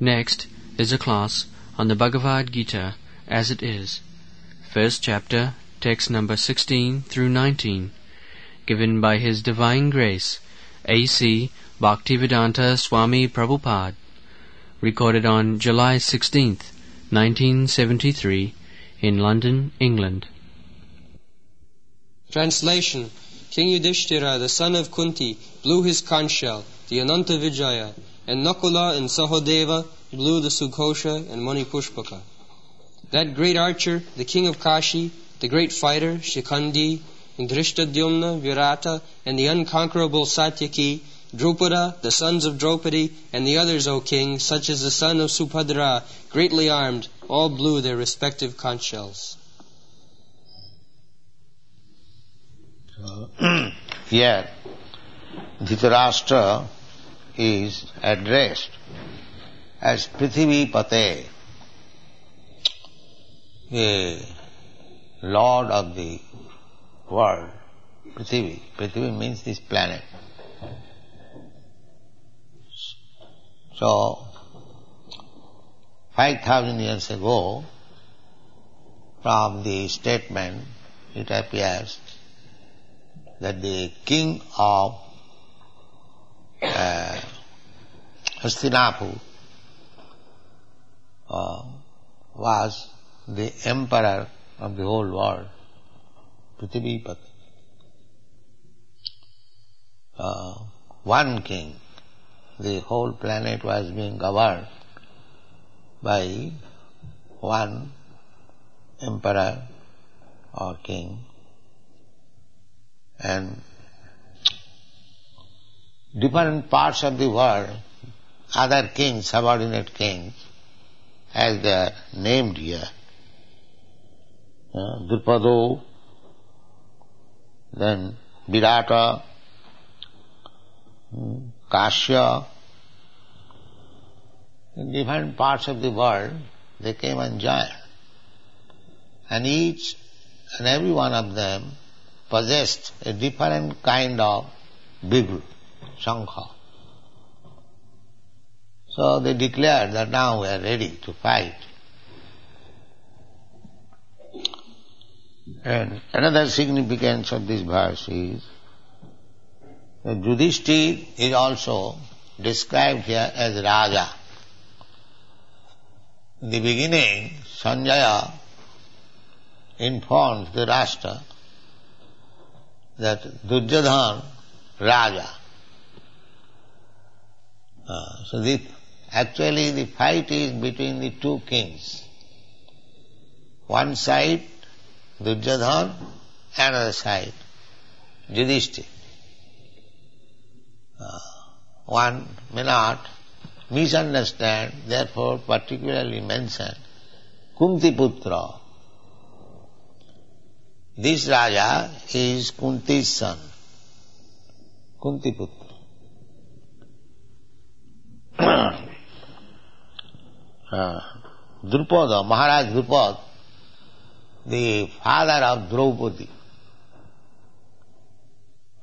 Next is a class on the Bhagavad Gita as it is, first chapter, text number 16 through 19, given by His Divine Grace, A.C. Bhaktivedanta Swami Prabhupada, recorded on July 16th, 1973, in London, England. Translation King Yudhishthira, the son of Kunti, blew his conch shell, the Ananta Vijaya, and Nakula and Sahadeva blew the Sughosha and Manipushpaka. That great archer, the king of Kashi, the great fighter, Shikhandi, and Drishtadyumna, Virata, and the unconquerable Satyaki, Drupada, the sons of Draupadi, and the others, O king, such as the son of Subhadra, greatly armed, all blew their respective conch shells. Uh, here, Dhritarashtra is addressed as Prithivi Pate, the lord of the world. Prithivi. Prithivi means this planet. So, 5000 years ago, from the statement, it appears that the king of Hastinapur uh, was the emperor of the whole world, Prithivipati. Uh, one king, the whole planet was being governed by one emperor or king and different parts of the world, other kings, subordinate kings, as they are named here. Uh, Drupado, then Virata, um, Kashya, in different parts of the world, they came and joined. And each and every one of them possessed a different kind of bigru, shankha. So they declared that now we are ready to fight. And another significance of this verse is that Yudhishthir is also described here as Raja. In the beginning, Sanjaya informs Dhritarashtra that Duryodhan Raja. Uh, so the, actually the fight is between the two kings. One side Duryodhan, another side Yudhishthir. Uh, one may not misunderstand, therefore particularly mention Kunti Putra. This Raja is Kunti's son, Kunti Putra. Uh, Drupada, Maharaj Drupada, the father of Draupadi.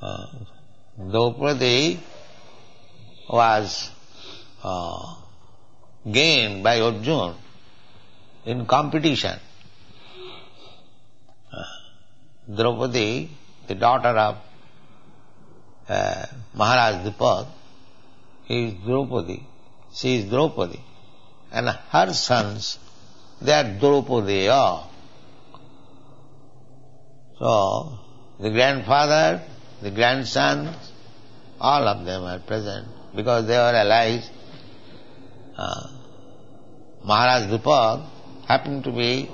Uh, Draupadi was uh, gained by Arjuna in competition. Uh, Draupadi, the daughter of uh, Maharaj Dipad, is Draupadi, she is Draupadi, and her sons, they are Draupadeya. So, the grandfather, the grandsons, all of them are present because they were allies. Uh, Maharaj Drupad happened to be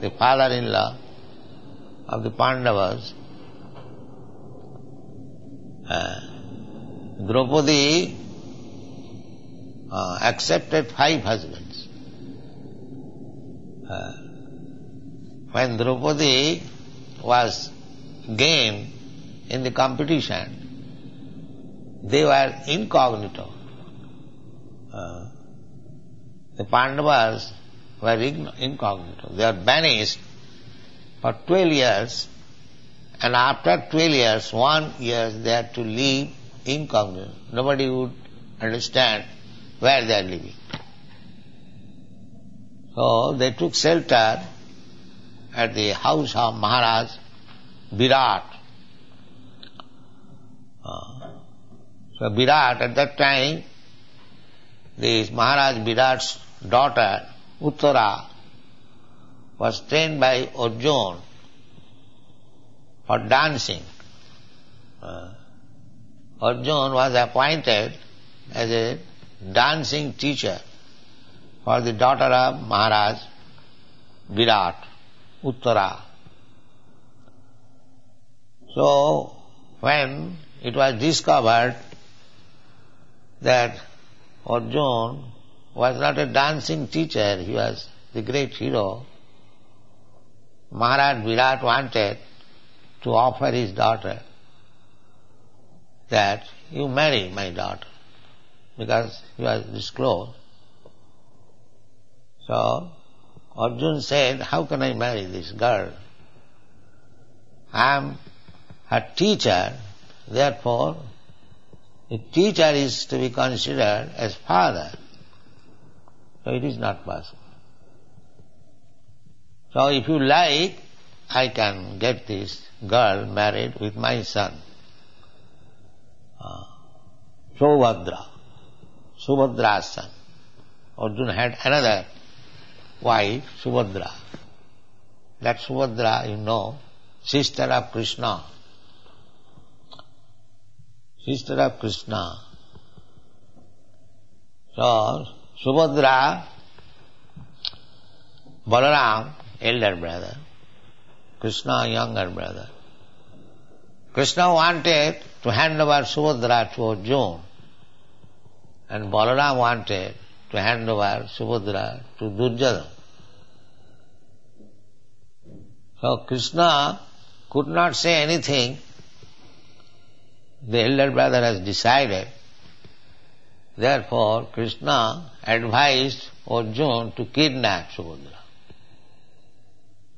the father-in-law of the Pandavas. Uh, Draupadi uh, accepted five husbands. Uh, when Draupadi was gained in the competition, they were incognito. Uh, the Pandavas were incognito. They were banished for 12 years and after 12 years, one year they had to leave incognito. Nobody would understand where they are living. So they took shelter at the house of Maharaj Virat. Uh, so Virat, at that time, this Maharaj Virat's daughter, Uttara, was trained by Arjun for dancing. Uh, Arjun was appointed as a dancing teacher for the daughter of Maharaj Virat, Uttara. So, when it was discovered that Arjun was not a dancing teacher, he was the great hero, Maharaj Virat wanted to offer his daughter that you marry my daughter because he was disclosed. So Arjun said, how can I marry this girl? I am her teacher, therefore a teacher is to be considered as father. So it is not possible. So if you like, I can get this girl married with my son. Uh, Subhadra, Subhadra's son. Arjuna had another wife, Subhadra. That Subhadra, you know, sister of Krishna. Sister of Krishna. So, Subhadra, Balaram, elder brother, Krishna, younger brother. Krishna wanted to hand over Subhadra to Arjuna, and Balaram wanted to hand over Subhadra to Duryodhana. So Krishna could not say anything. The elder brother has decided. Therefore, Krishna advised Arjuna to kidnap Subhadra.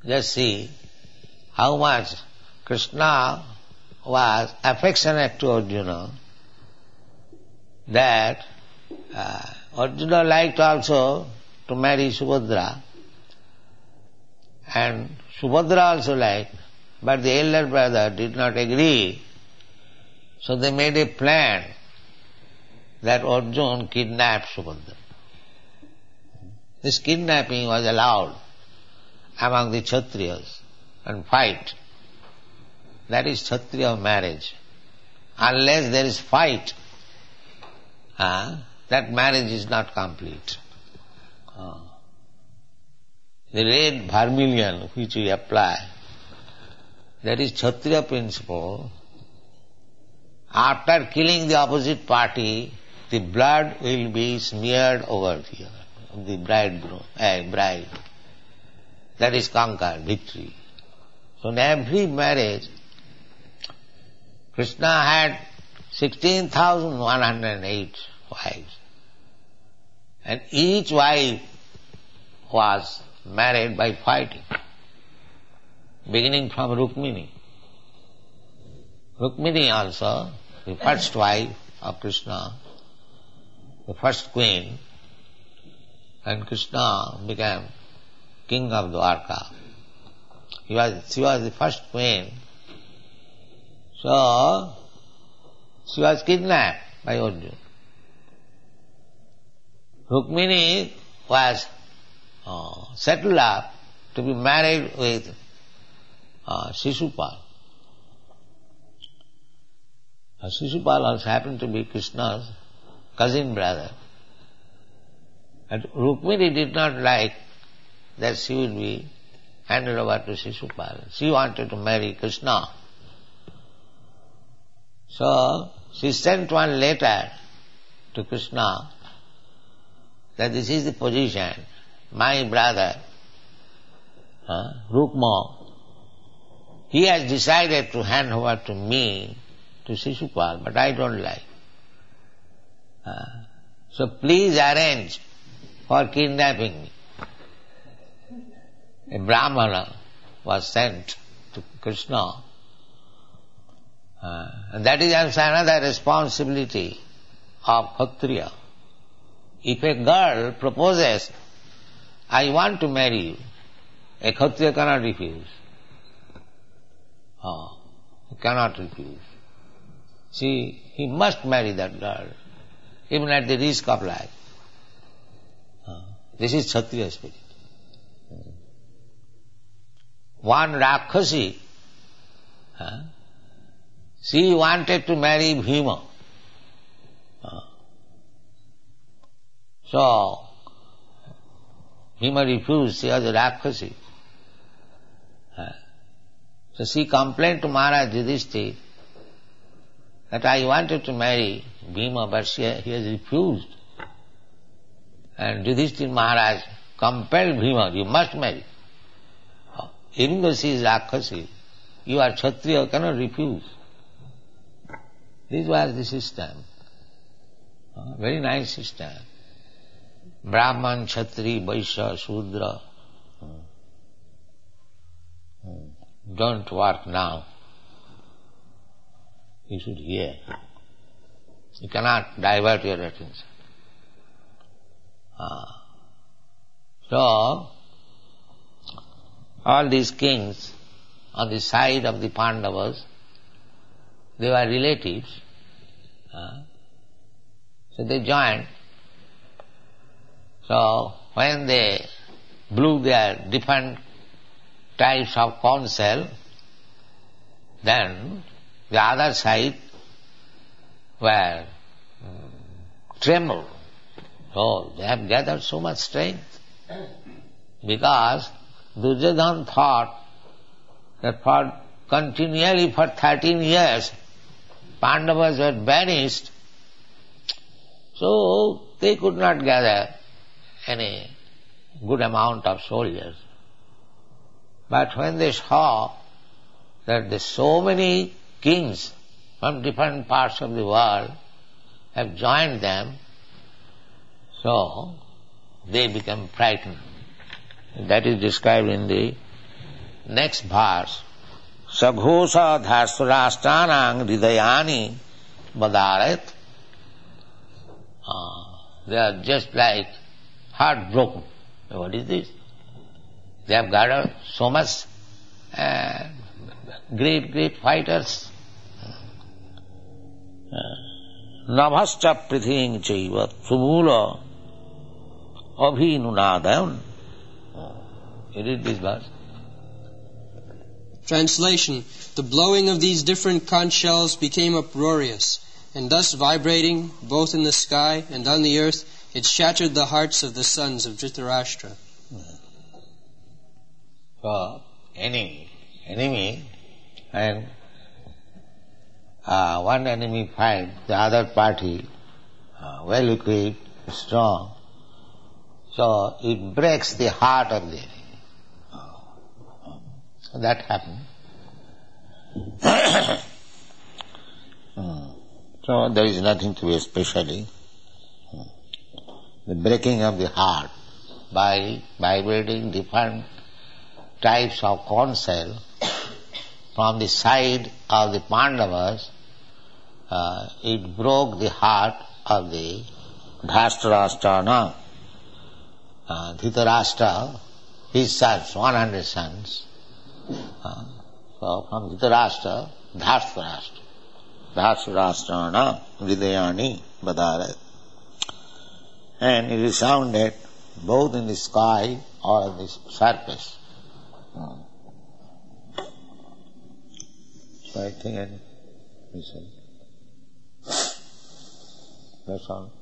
Just see how much Krishna was affectionate to Arjuna that uh, Arjuna liked also to marry Subhadra and Subhadra also liked, but the elder brother did not agree. So they made a plan that Arjuna kidnap Subhadra. This kidnapping was allowed among the Kshatriyas and fight. That is Kshatriya marriage. Unless there is fight, uh, that marriage is not complete. Uh, the red vermilion which we apply, that is Kshatriya principle. After killing the opposite party, the blood will be smeared over here, the bridegroom, eh, bride. That is conquered, victory. So in every marriage, Krishna had 16,108 wives. And each wife was married by fighting, beginning from Rukmini. Rukmini also, the first wife of Krishna, the first queen, and Krishna became king of Dwarka. He was, she was the first queen. So, she was kidnapped by Arjuna. Rukmini was uh, settled up to be married with uh, Shishupal. Uh, Shishupal also happened to be Krishna's cousin brother. And Rukmini did not like that she would be handed over to Shishupal. She wanted to marry Krishna. So she sent one letter to Krishna that this is the position. My brother, Rukma, he has decided to hand over to me, to Shishupal, but I don't like. Uh, so please arrange for kidnapping me. A Brahmana was sent to Krishna. Uh, and that is also another responsibility of Kshatriya. If a girl proposes I want to marry you. A Kshatriya cannot refuse. Oh, he cannot refuse. See, he must marry that girl, even at the risk of life. Oh, this is Kshatriya spirit. One Rakshasi, huh? she wanted to marry Bhima. So, Bhima refused, she was a Rakshasi. So she complained to Maharaj Yudhishthir that I wanted to marry Bhima but she, he has refused. And Yudhishthir Maharaj compelled Bhima, you must marry. Even though she is Rakshasi, you are Kshatriya, cannot refuse. This was the system. Very nice system. Brahman, Kshatri, Vaishya, Shudra. Don't work now. You should hear. You cannot divert your attention. Ah. So, all these kings on the side of the Pandavas, they were relatives. Ah. So they joined. So when they blew their different types of counsel, then the other side were mm, trembled. Oh, they have gathered so much strength because Duryodhan thought that for continually for 13 years Pandavas were banished, so they could not gather any good amount of soldiers. But when they saw that the so many kings from different parts of the world have joined them, so they become frightened. That is described in the next verse. Dhartarashtranam hridayani badaret. Ah, they are just like heartbroken. What is this? They have gathered so much uh, great, great fighters. Abhyanunadayan. You read this verse? Translation The blowing of these different conch shells became uproarious, and thus vibrating both in the sky and on the earth, it shattered the hearts of the sons of Dhritarashtra. So, enemy, enemy, and uh, one enemy fight the other party, uh, well equipped, strong, so it breaks the heart of the enemy. So that happened. so there is nothing to be especially the breaking of the heart by vibrating different types of counsel from the side of the Pandavas, uh, it broke the heart of the Dhritarashtra. Uh, Dhritarashtra, his sons, 100 sons. Uh, so from Dhritarashtra, Dhritarashtra. Dhritarashtra Hridayani Badarat and it is sounded both in the sky or on the surface. Hmm. So I think I listen. That's all.